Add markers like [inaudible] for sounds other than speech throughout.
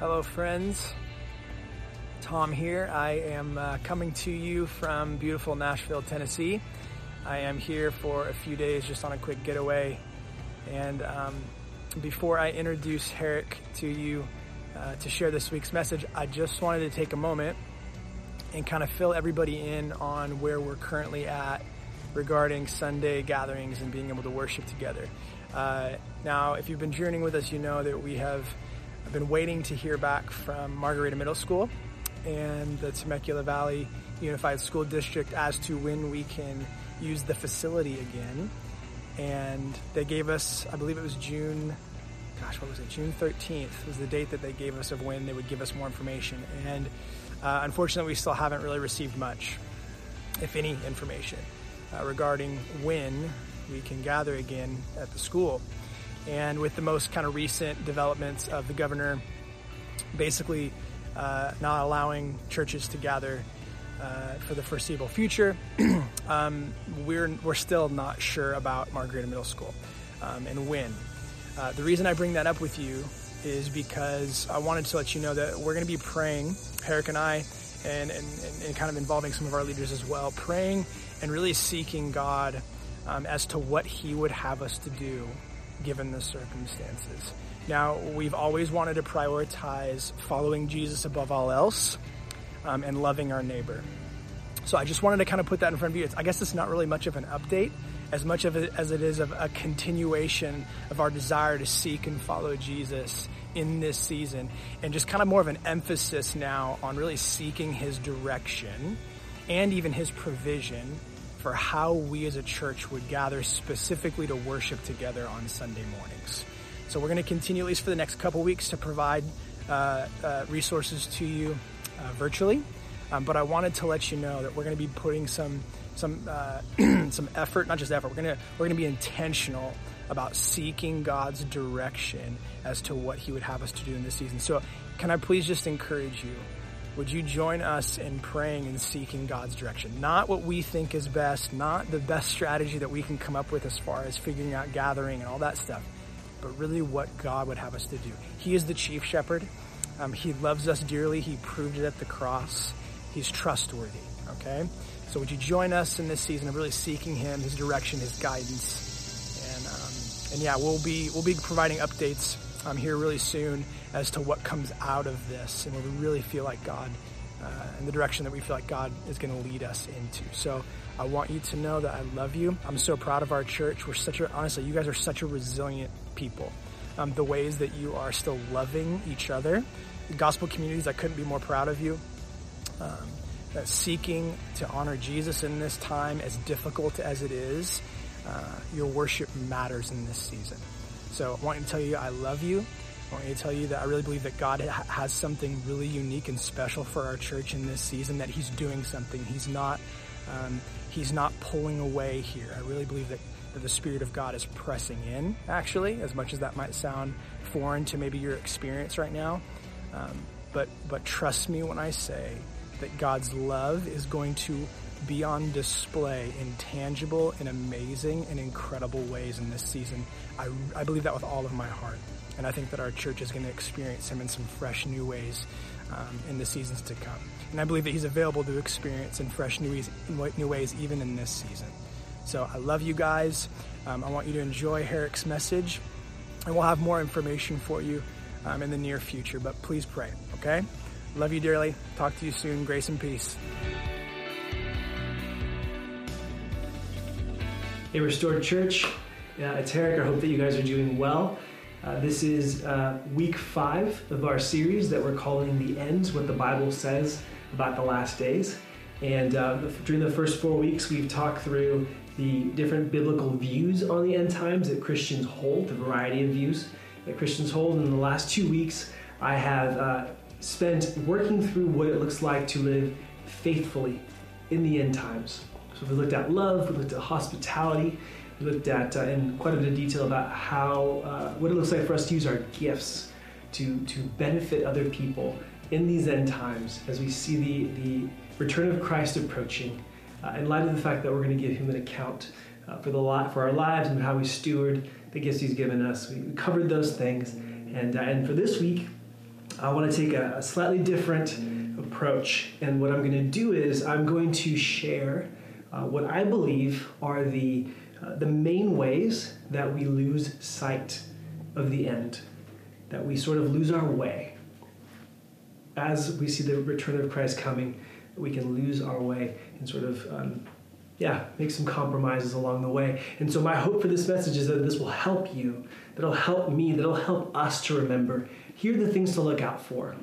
Hello, friends. Tom here. I am uh, coming to you from beautiful Nashville, Tennessee. I am here for a few days just on a quick getaway. And um, before I introduce Herrick to you uh, to share this week's message, I just wanted to take a moment and kind of fill everybody in on where we're currently at regarding Sunday gatherings and being able to worship together. Uh, now, if you've been journeying with us, you know that we have been waiting to hear back from Margarita Middle School and the Temecula Valley Unified School District as to when we can use the facility again. And they gave us, I believe it was June, gosh, what was it? June 13th was the date that they gave us of when they would give us more information. And uh, unfortunately, we still haven't really received much, if any, information uh, regarding when we can gather again at the school. And with the most kind of recent developments of the governor basically uh, not allowing churches to gather uh, for the foreseeable future, [clears throat] um, we're, we're still not sure about Margarita Middle School um, and when. Uh, the reason I bring that up with you is because I wanted to let you know that we're going to be praying, Herrick and I, and, and, and kind of involving some of our leaders as well, praying and really seeking God um, as to what He would have us to do given the circumstances. Now, we've always wanted to prioritize following Jesus above all else um, and loving our neighbor. So I just wanted to kind of put that in front of you. It's, I guess it's not really much of an update as much of it as it is of a continuation of our desire to seek and follow Jesus in this season and just kind of more of an emphasis now on really seeking his direction and even his provision for how we as a church would gather specifically to worship together on Sunday mornings. So we're going to continue at least for the next couple weeks to provide uh, uh, resources to you uh, virtually. Um, but I wanted to let you know that we're going to be putting some some uh, [clears throat] some effort, not just effort. We're gonna we're gonna be intentional about seeking God's direction as to what He would have us to do in this season. So, can I please just encourage you? Would you join us in praying and seeking God's direction? Not what we think is best, not the best strategy that we can come up with as far as figuring out gathering and all that stuff, but really what God would have us to do. He is the chief shepherd. Um, he loves us dearly. He proved it at the cross. He's trustworthy. Okay? So would you join us in this season of really seeking Him, His direction, His guidance? And, um, and yeah, we'll be, we'll be providing updates um, here really soon as to what comes out of this and where we really feel like God uh, and the direction that we feel like God is going to lead us into. So I want you to know that I love you. I'm so proud of our church. We're such a, honestly, you guys are such a resilient people. Um, the ways that you are still loving each other. The gospel communities, I couldn't be more proud of you. Um, that seeking to honor Jesus in this time, as difficult as it is, uh, your worship matters in this season. So I want to tell you I love you. I want to tell you that I really believe that God ha- has something really unique and special for our church in this season. That He's doing something. He's not. Um, he's not pulling away here. I really believe that, that the Spirit of God is pressing in. Actually, as much as that might sound foreign to maybe your experience right now, um, but but trust me when I say that God's love is going to be on display in tangible and amazing and incredible ways in this season. I, I believe that with all of my heart. And I think that our church is going to experience him in some fresh new ways um, in the seasons to come. And I believe that he's available to experience in fresh new ways, new ways even in this season. So I love you guys. Um, I want you to enjoy Herrick's message. And we'll have more information for you um, in the near future. But please pray, okay? Love you dearly. Talk to you soon. Grace and peace. Hey, Restored Church. Uh, it's Herrick. I hope that you guys are doing well. Uh, this is uh, week five of our series that we're calling The Ends What the Bible Says About the Last Days. And uh, during the first four weeks, we've talked through the different biblical views on the end times that Christians hold, the variety of views that Christians hold. And in the last two weeks, I have uh, spent working through what it looks like to live faithfully in the end times. So we looked at love, we looked at hospitality, we looked at uh, in quite a bit of detail about how uh, what it looks like for us to use our gifts to to benefit other people in these end times as we see the the return of Christ approaching. Uh, in light of the fact that we're going to give Him an account uh, for the lot for our lives and how we steward the gifts He's given us, we covered those things, and uh, and for this week. I want to take a, a slightly different approach. And what I'm going to do is I'm going to share uh, what I believe are the, uh, the main ways that we lose sight of the end, that we sort of lose our way. As we see the return of Christ coming, we can lose our way and sort of um, yeah, make some compromises along the way. And so, my hope for this message is that this will help you, that'll help me, that'll help us to remember. Here are the things to look out for.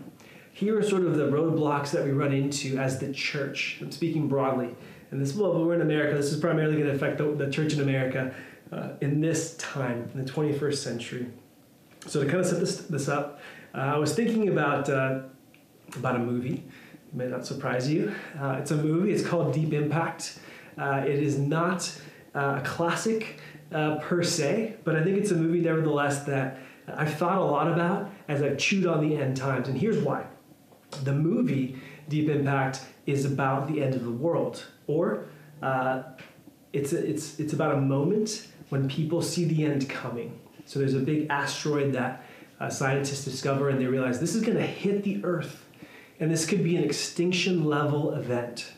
Here are sort of the roadblocks that we run into as the church. I'm speaking broadly. And this, well, but we're in America. This is primarily going to affect the, the church in America uh, in this time, in the 21st century. So, to kind of set this, this up, uh, I was thinking about, uh, about a movie. It may not surprise you. Uh, it's a movie, it's called Deep Impact. Uh, it is not uh, a classic per se, but I think it's a movie nevertheless that I've thought a lot about as I've chewed on the end times. And here's why the movie Deep Impact is about the end of the world, or uh, it's, a, it's, it's about a moment when people see the end coming. So there's a big asteroid that uh, scientists discover, and they realize this is going to hit the Earth, and this could be an extinction level event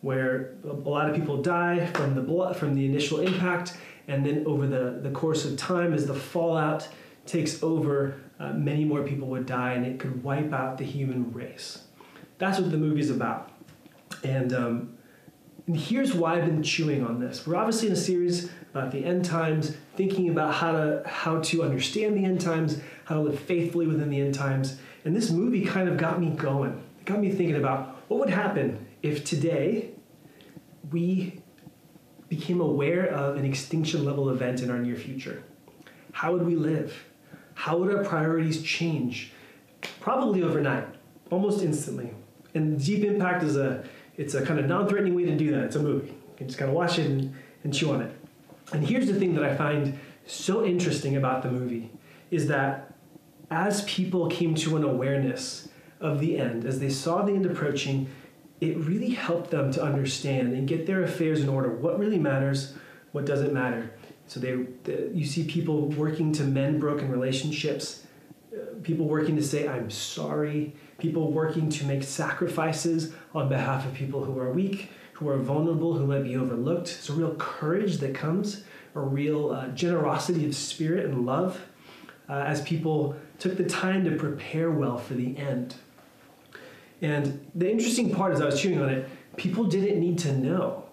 where a lot of people die from the blood, from the initial impact, and then over the, the course of time, as the fallout takes over, uh, many more people would die, and it could wipe out the human race. That's what the movie's about. And, um, and here's why I've been chewing on this. We're obviously in a series about the end times, thinking about how to how to understand the end times, how to live faithfully within the end times. And this movie kind of got me going. It got me thinking about what would happen if today we became aware of an extinction level event in our near future? How would we live? How would our priorities change? Probably overnight, almost instantly. And Deep Impact is a it's a kind of non-threatening way to do that. It's a movie. You can just kind of watch it and, and chew on it. And here's the thing that I find so interesting about the movie is that as people came to an awareness of the end, as they saw the end approaching, it really helped them to understand and get their affairs in order. What really matters, what doesn't matter. So they, the, you see people working to mend broken relationships, people working to say I'm sorry, people working to make sacrifices on behalf of people who are weak, who are vulnerable, who might be overlooked. It's a real courage that comes, a real uh, generosity of spirit and love uh, as people took the time to prepare well for the end. And the interesting part as I was chewing on it, people didn't need to know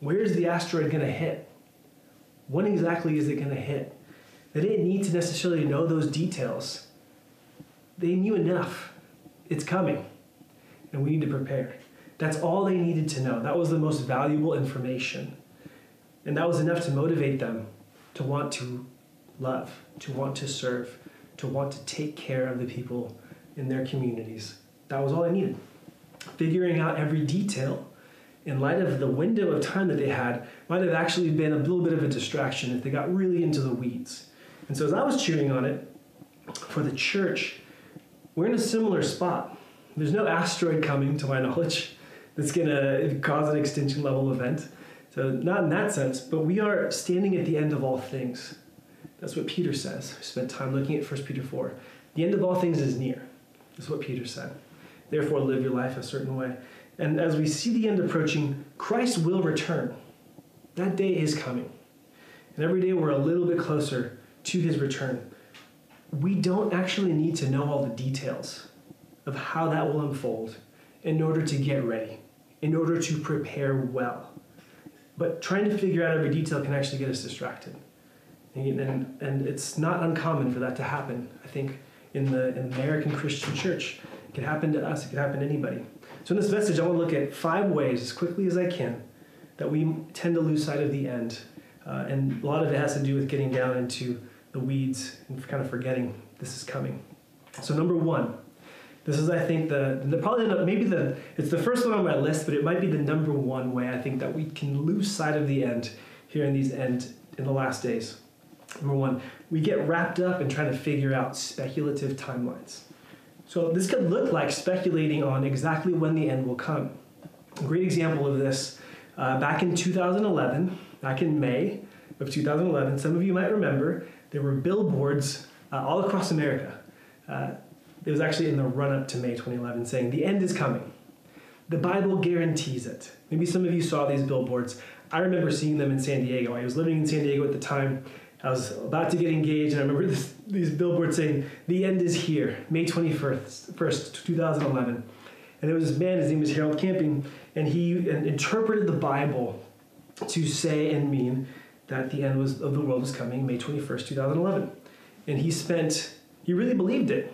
where is the asteroid going to hit? When exactly is it going to hit? They didn't need to necessarily know those details. They knew enough. It's coming. And we need to prepare. That's all they needed to know. That was the most valuable information. And that was enough to motivate them to want to love, to want to serve, to want to take care of the people in their communities. That was all I needed. Figuring out every detail in light of the window of time that they had might have actually been a little bit of a distraction if they got really into the weeds. And so as I was chewing on it, for the church, we're in a similar spot. There's no asteroid coming, to my [laughs] knowledge, that's going to cause an extinction level event. So, not in that sense, but we are standing at the end of all things. That's what Peter says. We spent time looking at 1 Peter 4. The end of all things is near. That's what Peter said. Therefore, live your life a certain way. And as we see the end approaching, Christ will return. That day is coming. And every day we're a little bit closer to his return. We don't actually need to know all the details of how that will unfold in order to get ready, in order to prepare well. But trying to figure out every detail can actually get us distracted. And, and, and it's not uncommon for that to happen, I think, in the, American Christian church. It could happen to us, it could happen to anybody. So, in this message, I want to look at five ways, as quickly as I can, that we tend to lose sight of the end. Uh, and a lot of it has to do with getting down into the weeds and kind of forgetting this is coming. So, number one, this is, I think, the, the probably the, maybe the it's the first one on my list, but it might be the number one way I think that we can lose sight of the end here in these end in the last days. Number one, we get wrapped up in trying to figure out speculative timelines. So this could look like speculating on exactly when the end will come. A great example of this, uh, back in 2011, back in May of 2011, some of you might remember, there were billboards uh, all across America. Uh, It was actually in the run up to May 2011 saying, The end is coming. The Bible guarantees it. Maybe some of you saw these billboards. I remember seeing them in San Diego. I was living in San Diego at the time. I was about to get engaged, and I remember [laughs] this, these billboards saying, The end is here, May 21st, 1st, 2011. And there was this man, his name was Harold Camping, and he interpreted the Bible to say and mean that the end was, of the world was coming May 21st, 2011. And he spent, he really believed it.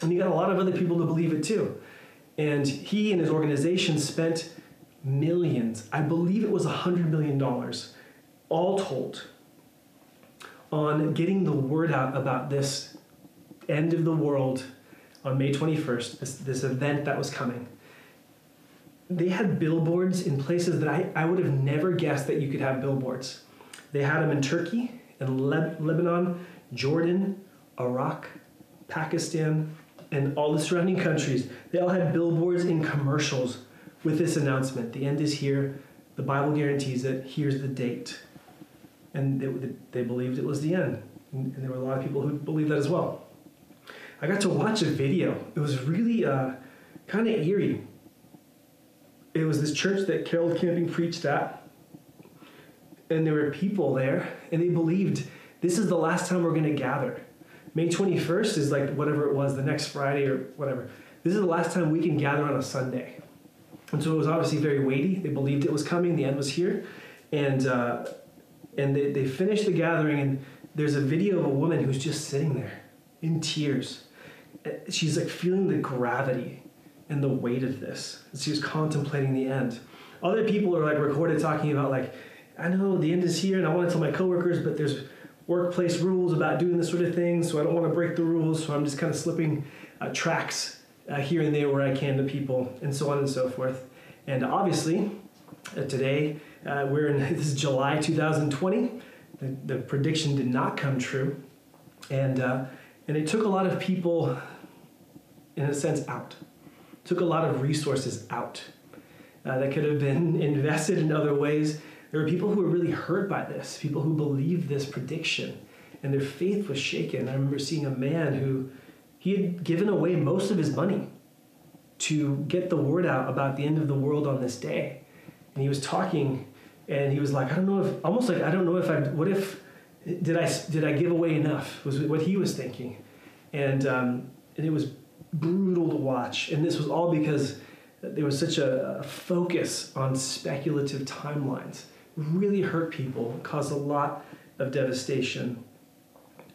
And he got a lot of other people to believe it too. And he and his organization spent millions, I believe it was $100 million, all told, on getting the word out about this end of the world on May 21st, this, this event that was coming. They had billboards in places that I, I would have never guessed that you could have billboards. They had them in Turkey, in Lebanon, Jordan, Iraq, Pakistan, and all the surrounding countries. They all had billboards and commercials with this announcement the end is here, the Bible guarantees it, here's the date. And they, they believed it was the end. And there were a lot of people who believed that as well. I got to watch a video. It was really uh, kind of eerie. It was this church that Harold Camping preached at, and there were people there, and they believed this is the last time we're going to gather. May 21st is like whatever it was, the next Friday or whatever. This is the last time we can gather on a Sunday. And so it was obviously very weighty. They believed it was coming, the end was here. And, uh, and they, they finished the gathering, and there's a video of a woman who's just sitting there in tears. She's like feeling the gravity and the weight of this. She's contemplating the end. Other people are like recorded talking about like, I know the end is here, and I want to tell my coworkers, but there's workplace rules about doing this sort of thing, so I don't want to break the rules, so I'm just kind of slipping uh, tracks uh, here and there where I can to people, and so on and so forth. And obviously, uh, today uh, we're in [laughs] this is July 2020. The, the prediction did not come true, and uh, and it took a lot of people, in a sense, out. Took a lot of resources out uh, that could have been [laughs] invested in other ways. There were people who were really hurt by this, people who believed this prediction, and their faith was shaken. I remember seeing a man who he had given away most of his money to get the word out about the end of the world on this day. And he was talking and he was like, I don't know if, almost like, I don't know if I, what if, did I, did I give away enough? Was what he was thinking. And, um, and it was brutal to watch. And this was all because there was such a, a focus on speculative timelines. Really hurt people, caused a lot of devastation,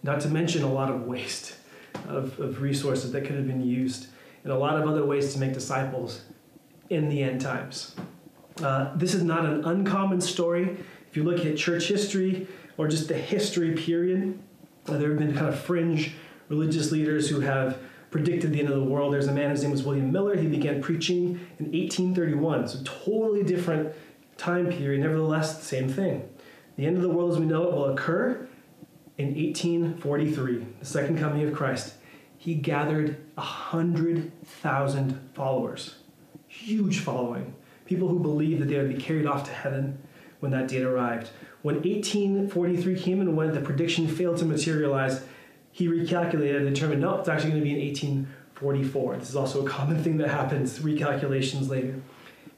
not to mention a lot of waste of, of resources that could have been used and a lot of other ways to make disciples in the end times. Uh, this is not an uncommon story. If you look at church history or just the history period, uh, there have been kind of fringe religious leaders who have predicted the end of the world. There's a man, whose name was William Miller. He began preaching in 1831. So, totally different time period. Nevertheless, the same thing. The end of the world as we know it will occur in 1843, the second coming of Christ he gathered a hundred thousand followers, huge following, people who believed that they would be carried off to heaven when that date arrived. When 1843 came and went, the prediction failed to materialize. He recalculated and determined, no, it's actually going to be in 1844. This is also a common thing that happens, recalculations later.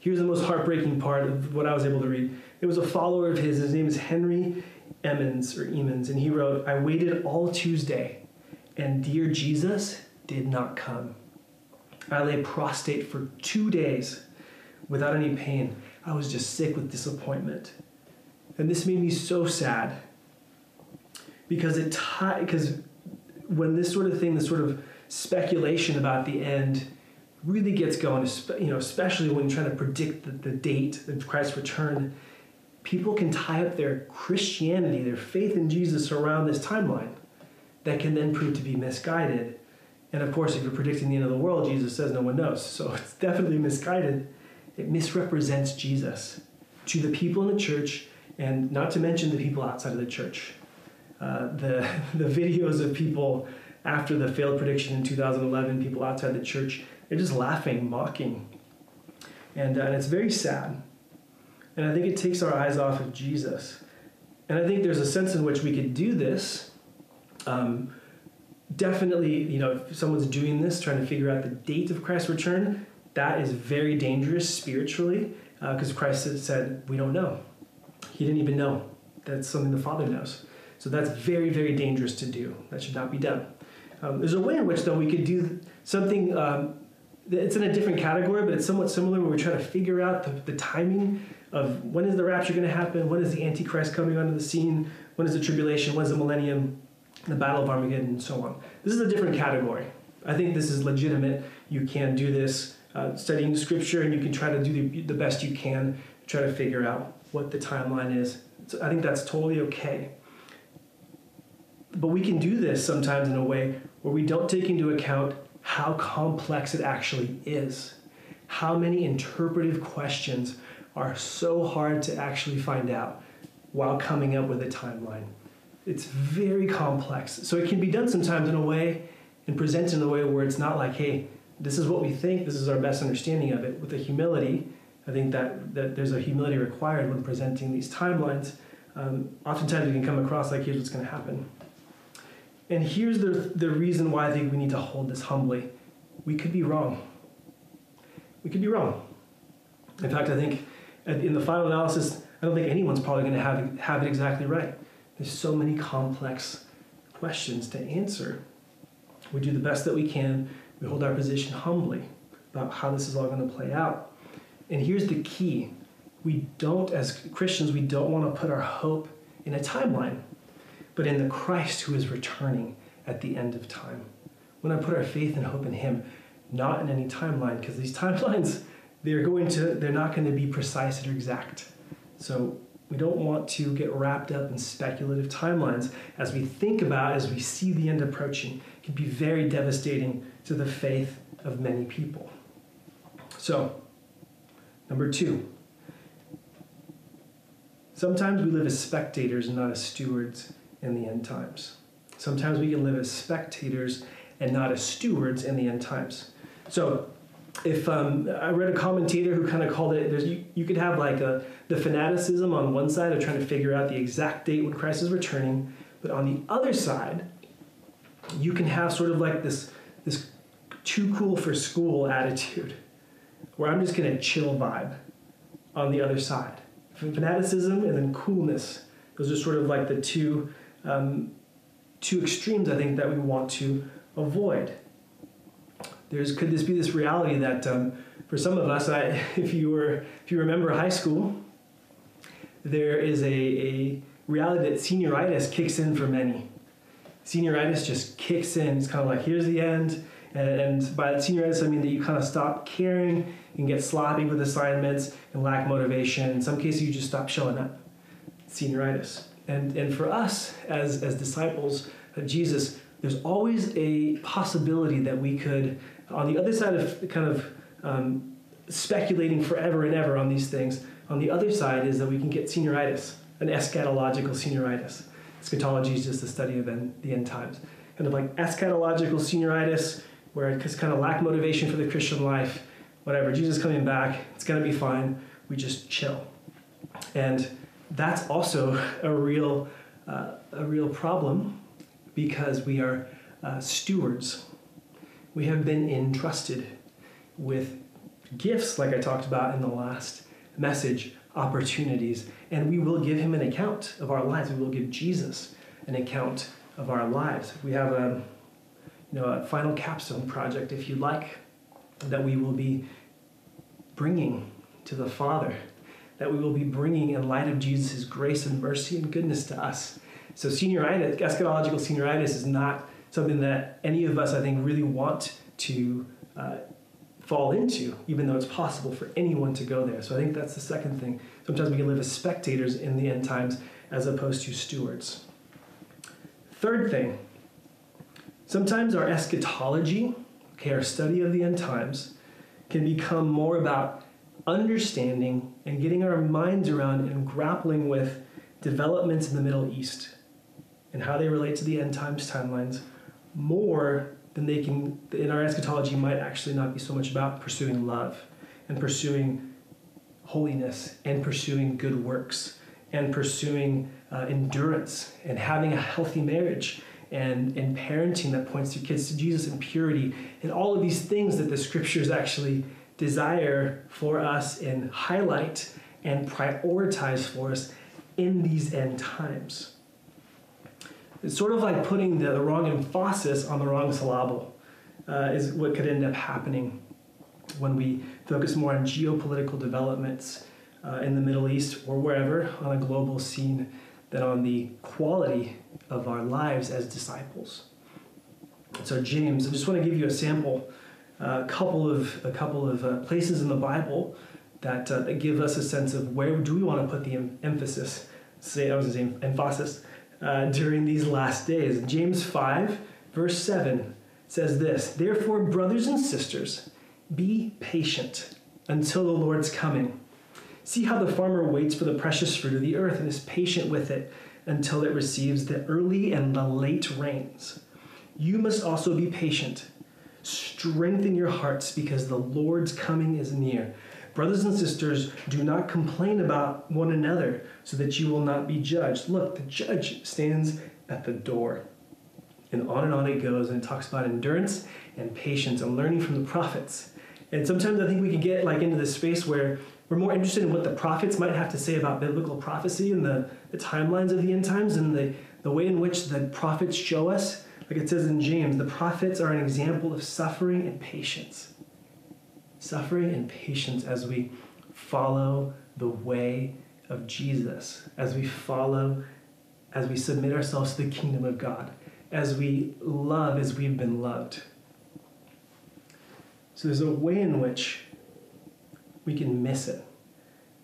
Here's the most heartbreaking part of what I was able to read. It was a follower of his, his name is Henry Emmons or Emmons, and he wrote, I waited all Tuesday and dear Jesus did not come. I lay prostrate for two days without any pain. I was just sick with disappointment. And this made me so sad because it because when this sort of thing, this sort of speculation about the end really gets going, you know, especially when you're trying to predict the, the date of Christ's return, people can tie up their Christianity, their faith in Jesus around this timeline that can then prove to be misguided. And of course, if you're predicting the end of the world, Jesus says no one knows. So [laughs] it's definitely misguided. It misrepresents Jesus to the people in the church, and not to mention the people outside of the church. Uh, the, [laughs] the videos of people after the failed prediction in 2011, people outside the church, they're just laughing, mocking. And, uh, and it's very sad. And I think it takes our eyes off of Jesus. And I think there's a sense in which we could do this um, definitely, you know, if someone's doing this, trying to figure out the date of Christ's return, that is very dangerous spiritually because uh, Christ said, We don't know. He didn't even know. That's something the Father knows. So that's very, very dangerous to do. That should not be done. Um, there's a way in which, though, we could do something. Um, it's in a different category, but it's somewhat similar where we're trying to figure out the, the timing of when is the rapture going to happen, when is the Antichrist coming onto the scene, when is the tribulation, when is the millennium, the battle of Armageddon, and so on. This is a different category. I think this is legitimate. You can do this uh, studying scripture, and you can try to do the, the best you can, try to figure out what the timeline is. So I think that's totally okay. But we can do this sometimes in a way where we don't take into account how complex it actually is. How many interpretive questions are so hard to actually find out while coming up with a timeline. It's very complex. So it can be done sometimes in a way and presented in a way where it's not like, hey, this is what we think, this is our best understanding of it. With a humility, I think that, that there's a humility required when presenting these timelines. Um, oftentimes we can come across like, here's what's going to happen. And here's the, the reason why I think we need to hold this humbly. We could be wrong. We could be wrong. In fact, I think in the final analysis, I don't think anyone's probably going to have, have it exactly right. There's so many complex questions to answer. We do the best that we can. We hold our position humbly about how this is all going to play out. And here's the key we don't, as Christians, we don't want to put our hope in a timeline, but in the Christ who is returning at the end of time. When I put our faith and hope in Him, not in any timeline, because these [laughs] timelines they're going to they're not going to be precise or exact. So we don't want to get wrapped up in speculative timelines as we think about as we see the end approaching. It can be very devastating to the faith of many people. So, number 2. Sometimes we live as spectators and not as stewards in the end times. Sometimes we can live as spectators and not as stewards in the end times. So, if um, I read a commentator who kind of called it, there's, you, you could have like a, the fanaticism on one side of trying to figure out the exact date when Christ is returning, but on the other side, you can have sort of like this this too cool for school attitude, where I'm just gonna chill vibe on the other side. Fanaticism and then coolness. Those are sort of like the two um, two extremes I think that we want to avoid there's could this be this reality that um, for some of us, I, [laughs] if you were if you remember high school, there is a, a reality that senioritis kicks in for many. Senioritis just kicks in. It's kind of like here's the end, and, and by senioritis I mean that you kind of stop caring and get sloppy with assignments and lack motivation. In some cases, you just stop showing up. Senioritis, and and for us as as disciples of Jesus, there's always a possibility that we could on the other side of kind of um, speculating forever and ever on these things, on the other side is that we can get senioritis, an eschatological senioritis. Eschatology is just the study of the end times. Kind of like eschatological senioritis, where it's kind of lack motivation for the Christian life, whatever. Jesus coming back, it's going to be fine. We just chill. And that's also [laughs] a real, uh, a real problem because we are uh, stewards we have been entrusted with gifts, like I talked about in the last message, opportunities, and we will give him an account of our lives. We will give Jesus an account of our lives. We have a, you know, a final capstone project, if you like, that we will be bringing to the Father, that we will be bringing in light of Jesus' grace and mercy and goodness to us. So senioritis, eschatological senioritis is not something that any of us, I think, really want to uh, fall into, even though it's possible for anyone to go there. So I think that's the second thing. Sometimes we can live as spectators in the end times as opposed to stewards. Third thing, sometimes our eschatology, okay, our study of the end times, can become more about understanding and getting our minds around and grappling with developments in the Middle East and how they relate to the end times timelines more than they can, in our eschatology, might actually not be so much about pursuing love and pursuing holiness and pursuing good works and pursuing uh, endurance and having a healthy marriage and, and parenting that points to kids to Jesus and purity and all of these things that the scriptures actually desire for us and highlight and prioritize for us in these end times. It's sort of like putting the, wrong emphasis on the wrong syllable, uh, is what could end up happening when we focus more on geopolitical developments uh, in the Middle East or wherever on a global scene than on the quality of our lives as disciples. So, James, I just want to give you a sample, a couple of a couple of uh, places in the Bible that, uh, that give us a sense of where do we want to put the em- emphasis. Say, I was going to say emphasis uh, during these last days. James five verse seven says this: Therefore, brothers and sisters, be patient until the Lord's coming. See how the farmer waits for the precious fruit of the earth and is patient with it until it receives the early and the late rains. You must also be patient. Strengthen your hearts because the Lord's coming is near. Brothers and sisters, do not complain about one another so that you will not be judged. Look, the judge stands at the door. And on and on it goes, and it talks about endurance and patience and learning from the prophets. And sometimes I think we can get like into this space where we're more interested in what the prophets might have to say about biblical prophecy and the, the timelines of the end times and the, the way in which the prophets show us. Like it says in James, the prophets are an example of suffering and patience. Suffering and patience as we follow the way of Jesus, as we follow, as we submit ourselves to the kingdom of God, as we love as we've been loved. So there's a way in which we can miss it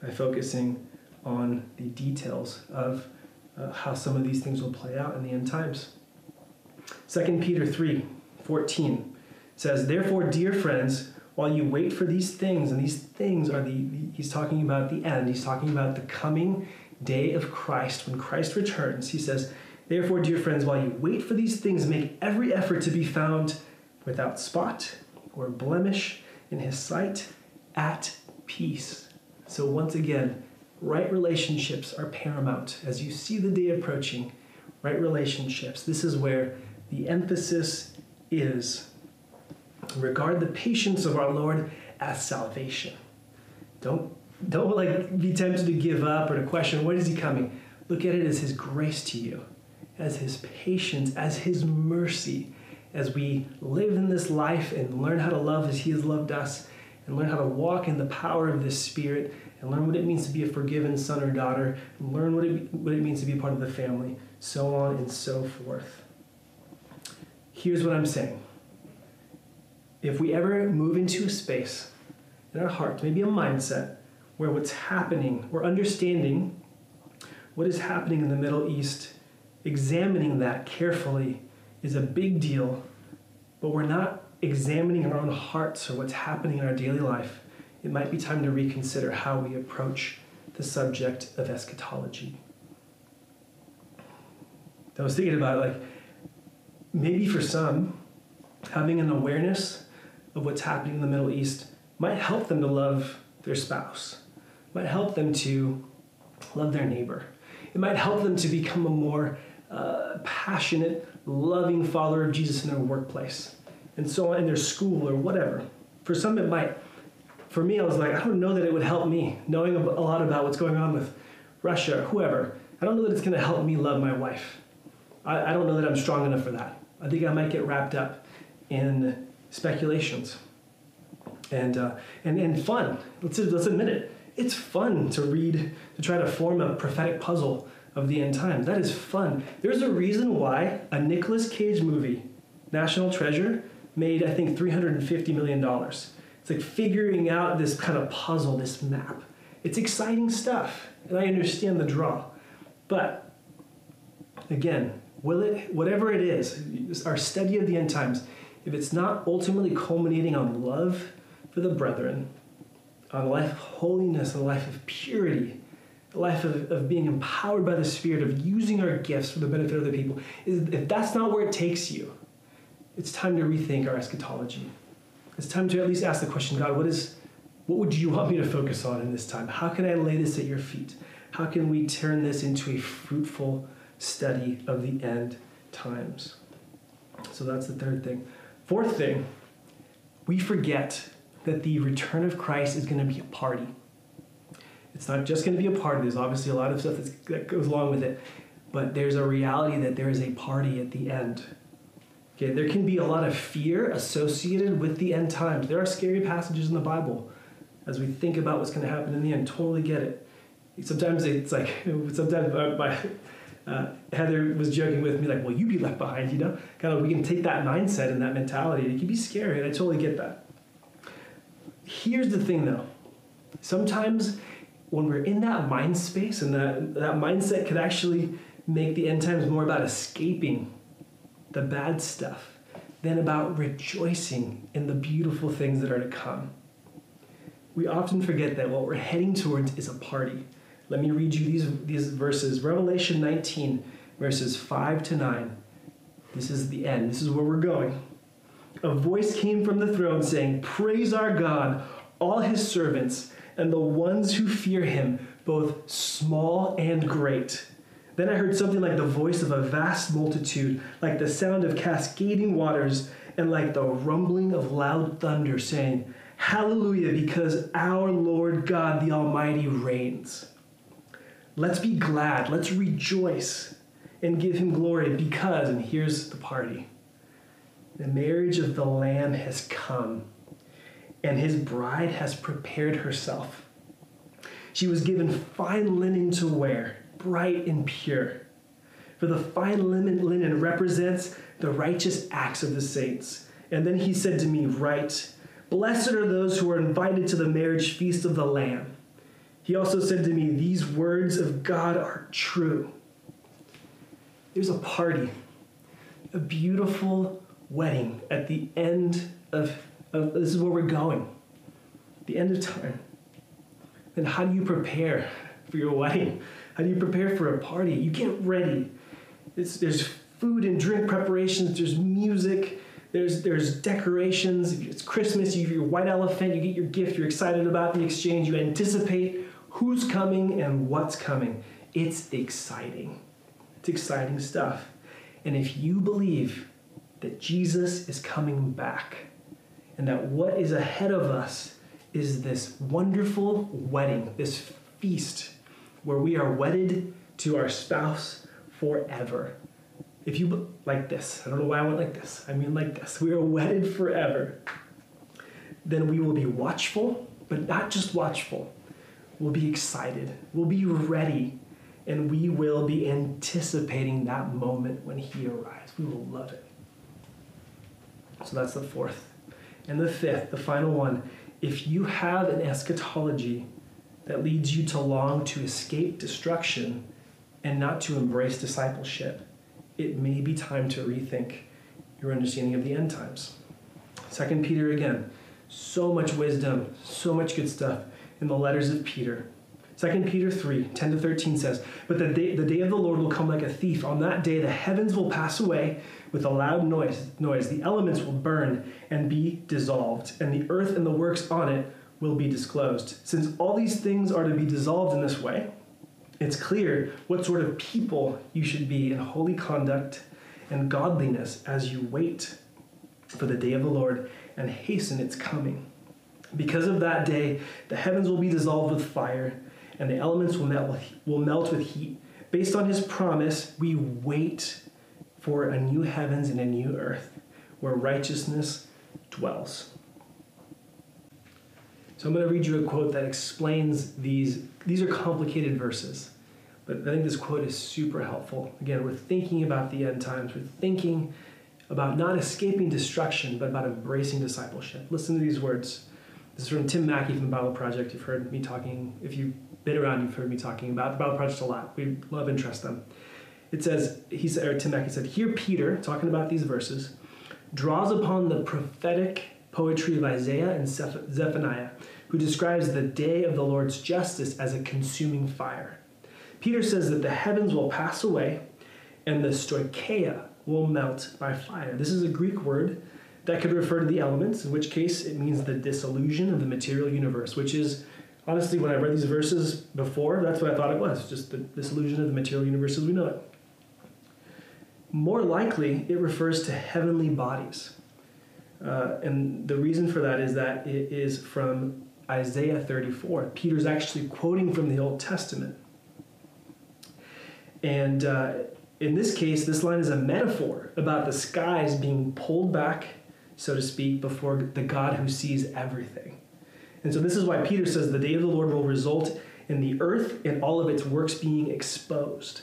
by focusing on the details of uh, how some of these things will play out in the end times. 2 Peter 3 14 says, Therefore, dear friends, while you wait for these things, and these things are the, the, he's talking about the end, he's talking about the coming day of Christ, when Christ returns. He says, Therefore, dear friends, while you wait for these things, make every effort to be found without spot or blemish in his sight at peace. So, once again, right relationships are paramount. As you see the day approaching, right relationships, this is where the emphasis is. Regard the patience of our Lord as salvation. Don't, don't like be tempted to give up or to question what is he coming. Look at it as his grace to you, as his patience, as his mercy, as we live in this life and learn how to love as he has loved us and learn how to walk in the power of this Spirit and learn what it means to be a forgiven son or daughter, and learn what it, what it means to be part of the family, so on and so forth. Here's what I'm saying. If we ever move into a space in our hearts, maybe a mindset, where what's happening, we're understanding what is happening in the Middle East, examining that carefully is a big deal, but we're not examining our own hearts or what's happening in our daily life, it might be time to reconsider how we approach the subject of eschatology. I was thinking about like maybe for some, having an awareness of what's happening in the Middle East might help them to love their spouse, might help them to love their neighbor. It might help them to become a more uh, passionate, loving follower of Jesus in their workplace and so on in their school or whatever. For some, it might. For me, I was like, I don't know that it would help me knowing a lot about what's going on with Russia or whoever. I don't know that it's going to help me love my wife. I, I don't know that I'm strong enough for that. I think I might get wrapped up in speculations and uh, and and fun. Let's let's admit it. It's fun to read to try to form a prophetic puzzle of the end times. That is fun. There's a reason why a Nicolas Cage movie, National Treasure, made, I think, $350 million. It's like figuring out this kind of puzzle, this map. It's exciting stuff, and I understand the draw. But again, will it, whatever it is, our study of the end times, if it's not ultimately culminating on love for the brethren, on a life of holiness, a life of purity, a life of, of being empowered by the Spirit, of using our gifts for the benefit of the people, if that's not where it takes you, it's time to rethink our eschatology. It's time to at least ask the question God, what, is, what would you want me to focus on in this time? How can I lay this at your feet? How can we turn this into a fruitful study of the end times. So that's the third thing. Fourth thing, we forget that the return of Christ is going to be a party. It's not just going to be a party. There's obviously a lot of stuff that goes along with it, but there's a reality that there is a party at the end. Okay, there can be a lot of fear associated with the end times. There are scary passages in the Bible as we think about what's going to happen in the end. Totally get it. Sometimes it's like, [laughs] sometimes my, uh, Heather was joking with me, like, well, you be left behind, you know? Kind of, we can take that mindset and that mentality. It can be scary, and I totally get that. Here's the thing, though. Sometimes when we're in that mind space, and that, that mindset could actually make the end times more about escaping the bad stuff than about rejoicing in the beautiful things that are to come. We often forget that what we're heading towards is a party. Let me read you these, these verses Revelation 19, verses 5 to 9. This is the end, this is where we're going. A voice came from the throne saying, Praise our God, all his servants, and the ones who fear him, both small and great. Then I heard something like the voice of a vast multitude, like the sound of cascading waters, and like the rumbling of loud thunder, saying, Hallelujah, because our Lord God the Almighty reigns. Let's be glad, let's rejoice and give him glory because, and here's the party the marriage of the Lamb has come, and his bride has prepared herself. She was given fine linen to wear, bright and pure. For the fine linen represents the righteous acts of the saints. And then he said to me, Write, Blessed are those who are invited to the marriage feast of the Lamb. He also said to me, These words of God are true. There's a party, a beautiful wedding at the end of, of this is where we're going, the end of time. And how do you prepare for your wedding? How do you prepare for a party? You get ready. It's, there's food and drink preparations, there's music, there's, there's decorations. It's Christmas, you have your white elephant, you get your gift, you're excited about the exchange, you anticipate who's coming and what's coming. It's exciting. It's exciting stuff. And if you believe that Jesus is coming back and that what is ahead of us is this wonderful wedding, this feast where we are wedded to our spouse forever. If you like this, I don't know why I went like this, I mean like this, we are wedded forever, then we will be watchful, but not just watchful. We'll be excited, we'll be ready, and we will be anticipating that moment when He arrives. We will love it. So that's the fourth. And the fifth, the final one, if you have an eschatology that leads you to long to escape destruction and not to embrace discipleship, it may be time to rethink your understanding of the end times. Second Peter again, so much wisdom, so much good stuff in the letters of Peter. 2 Peter 3 10 to 13 says, But the day, the day of the Lord will come like a thief. On that day, the heavens will pass away with a loud noise, noise. The elements will burn and be dissolved, and the earth and the works on it will be disclosed. Since all these things are to be dissolved in this way, it's clear what sort of people you should be in holy conduct and godliness as you wait for the day of the Lord and hasten its coming. Because of that day, the heavens will be dissolved with fire, and the elements will melt, will melt with heat. Based on his promise, we wait for a new heavens and a new earth where righteousness dwells. So I'm going to read you a quote that explains these. These are complicated verses, but I think this quote is super helpful. Again, we're thinking about the end times. We're thinking about not escaping destruction, but about embracing discipleship. Listen to these words. This is from Tim Mackie from Bible Project. You've heard me talking, if you've been around, you've heard me talking about the Bible Project a lot. We love and trust them. It says, he said, or Tim Mackie said, here Peter, talking about these verses, draws upon the prophetic poetry of Isaiah and Zephaniah, who describes the day of the Lord's justice as a consuming fire. Peter says that the heavens will pass away and the stoicheia will melt by fire. This is a Greek word that could refer to the elements, in which case it means the dissolution of the material universe, which is honestly, when I read these verses before, that's what I thought it was just the dissolution of the material universe as we know it. more likely it refers to heavenly bodies. Uh, and the reason for that is that it is from Isaiah 34. Peter's actually quoting from the Old Testament. And uh, in this case, this line is a metaphor about the skies being pulled back, so to speak, before the God who sees everything. And so this is why Peter says the day of the Lord will result in the earth and all of its works being exposed.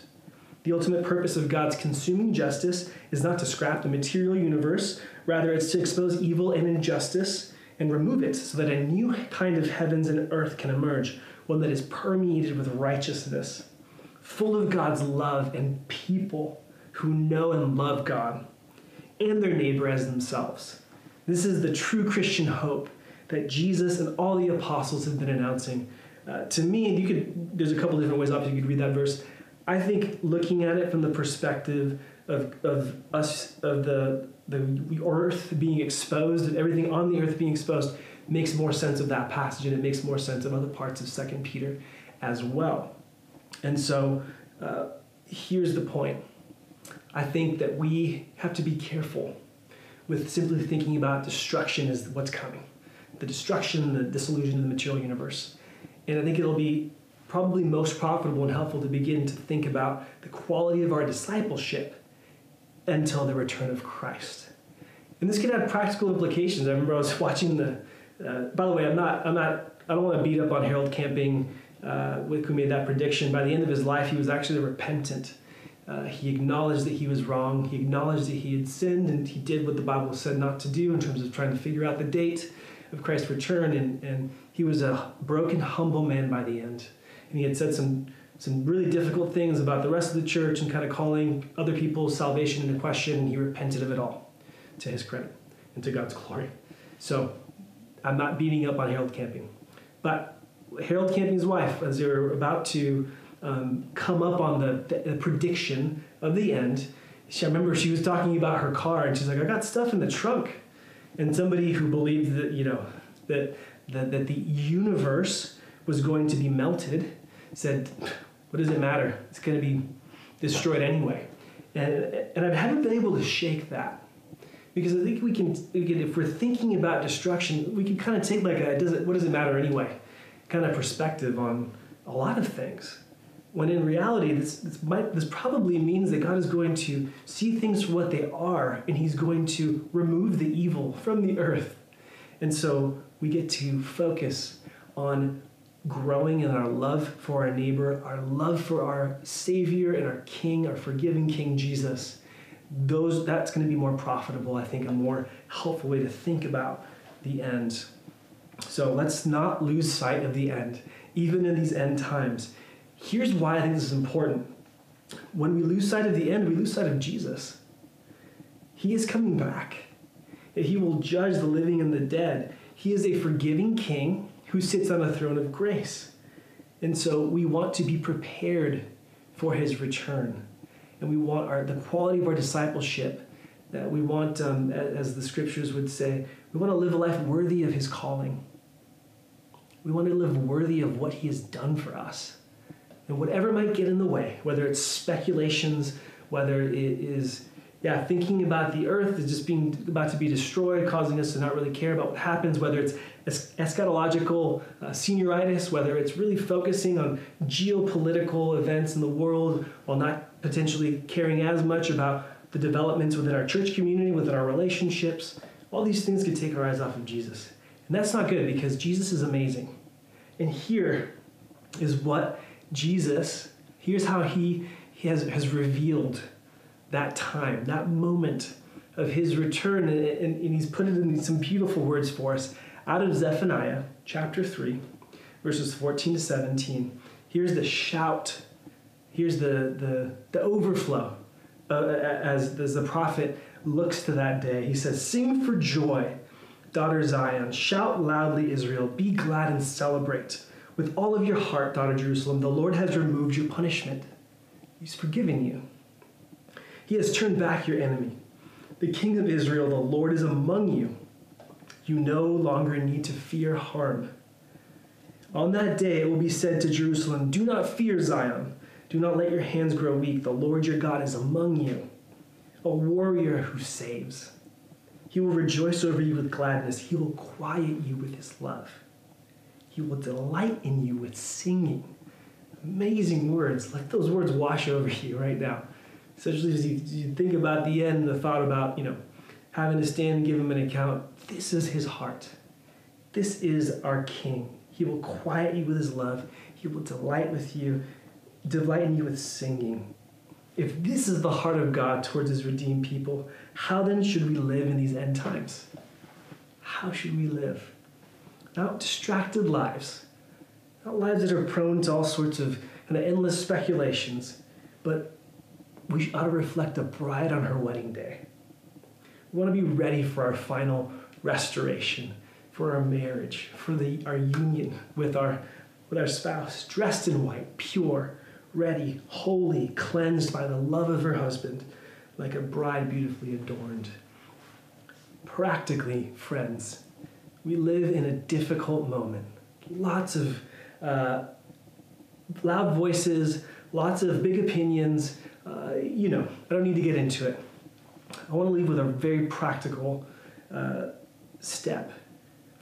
The ultimate purpose of God's consuming justice is not to scrap the material universe, rather, it's to expose evil and injustice and remove it so that a new kind of heavens and earth can emerge, one that is permeated with righteousness, full of God's love and people who know and love God and their neighbor as themselves. This is the true Christian hope that Jesus and all the apostles have been announcing. Uh, to me, you could there's a couple different ways obviously you could read that verse. I think looking at it from the perspective of, of us of the the earth being exposed and everything on the earth being exposed makes more sense of that passage and it makes more sense of other parts of second peter as well and so uh, here's the point i think that we have to be careful with simply thinking about destruction as what's coming the destruction the disillusion of the material universe and i think it'll be probably most profitable and helpful to begin to think about the quality of our discipleship until the return of Christ. And this can have practical implications. I remember I was [laughs] watching the. Uh, by the way, I'm not. I'm not. I don't want to beat up on Harold Camping, uh, who made that prediction. By the end of his life, he was actually repentant. Uh, he acknowledged that he was wrong. He acknowledged that he had sinned, and he did what the Bible said not to do in terms of trying to figure out the date of Christ's return. And, and he was a broken, humble man by the end. And he had said some some really difficult things about the rest of the church and kind of calling other people's salvation into question, and he repented of it all to his credit and to God's glory. So I'm not beating up on Harold Camping. But Harold Camping's wife, as they were about to um, come up on the, the, prediction of the end, she, I remember she was talking about her car, and she's like, I got stuff in the trunk. And somebody who believed that, you know, that, that, that the universe was going to be melted said, what does it matter? It's going to be destroyed anyway. And, and I haven't been able to shake that. Because I think we can, we can, if we're thinking about destruction, we can kind of take like a, does it, what does it matter anyway? Kind of perspective on a lot of things. When in reality, this, this, might, this probably means that God is going to see things for what they are, and He's going to remove the evil from the earth. And so we get to focus on growing in our love for our neighbor, our love for our Savior and our King, our forgiving King Jesus, those that's going to be more profitable, I think, a more helpful way to think about the end. So let's not lose sight of the end, even in these end times. Here's why I think this is important. When we lose sight of the end, we lose sight of Jesus. He is coming back. He will judge the living and the dead. He is a forgiving king who sits on a throne of grace. And so we want to be prepared for his return. And we want our, the quality of our discipleship, that we want, um, as the scriptures would say, we want to live a life worthy of his calling. We want to live worthy of what he has done for us. And whatever might get in the way, whether it's speculations, whether it is yeah, thinking about the earth is just being about to be destroyed, causing us to not really care about what happens, whether it's eschatological uh, senioritis, whether it's really focusing on geopolitical events in the world while not potentially caring as much about the developments within our church community, within our relationships. All these things could take our eyes off of Jesus. And that's not good because Jesus is amazing. And here is what Jesus, here's how he, he has, has revealed that time, that moment of his return. And, and, and he's put it in some beautiful words for us out of Zephaniah chapter 3, verses 14 to 17. Here's the shout, here's the, the, the overflow uh, as, as the prophet looks to that day. He says, Sing for joy, daughter Zion. Shout loudly, Israel. Be glad and celebrate. With all of your heart, daughter Jerusalem, the Lord has removed your punishment. He's forgiven you. He has turned back your enemy. The King of Israel, the Lord, is among you. You no longer need to fear harm. On that day it will be said to Jerusalem, Do not fear Zion. Do not let your hands grow weak. The Lord your God is among you. a warrior who saves. He will rejoice over you with gladness. He will quiet you with his love. He will delight in you with singing. Amazing words. Let those words wash over [laughs] you right now. Especially as you, you think about the end, the thought about, you know, having to stand and give him an account. This is his heart. This is our King. He will quiet you with his love. He will delight with you, delight in you with singing. If this is the heart of God towards his redeemed people, how then should we live in these end times? How should we live? Not distracted lives, not lives that are prone to all sorts of kind of endless speculations, but we ought to reflect a bride on her wedding day. We want to be ready for our final restoration, for our marriage, for the, our union with our, with our spouse, dressed in white, pure, ready, holy, cleansed by the love of her husband, like a bride beautifully adorned. Practically, friends, we live in a difficult moment. Lots of uh, loud voices, lots of big opinions. Uh, you know, I don't need to get into it. I want to leave with a very practical uh, step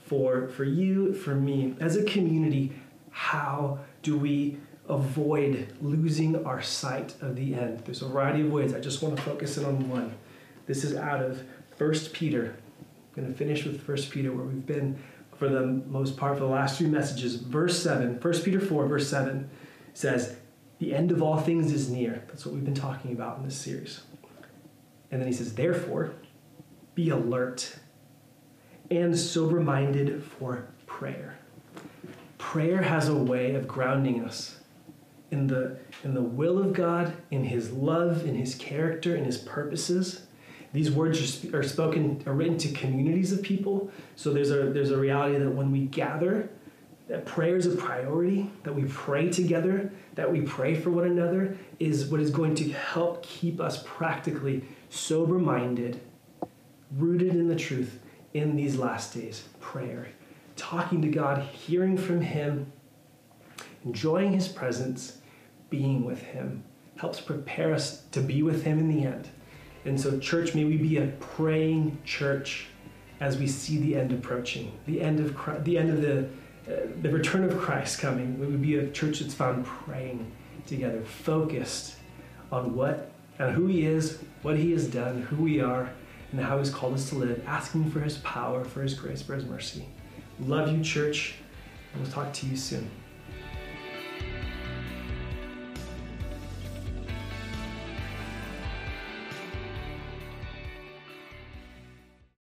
for, for you, for me, as a community. How do we avoid losing our sight of the end? There's a variety of ways. I just want to focus in on one. This is out of 1 Peter. I'm going to finish with 1 Peter, where we've been for the most part for the last three messages. Verse 7, 1 Peter 4, verse 7 says, The end of all things is near. That's what we've been talking about in this series. And then he says, Therefore, be alert and sober minded for prayer. Prayer has a way of grounding us in the, in the will of God, in His love, in His character, in His purposes. These words are, are spoken, are written to communities of people. So there's a, there's a reality that when we gather, that prayer is a priority, that we pray together, that we pray for one another, is what is going to help keep us practically sober minded, rooted in the truth in these last days. Prayer, talking to God, hearing from Him, enjoying His presence, being with Him helps prepare us to be with Him in the end. And so, church, may we be a praying church as we see the end approaching, the end of Christ, the end of the uh, the return of Christ coming. We would be a church that's found praying together, focused on what and who He is, what He has done, who we are, and how He's called us to live, asking for His power, for His grace, for His mercy. Love you, church, and we'll talk to you soon.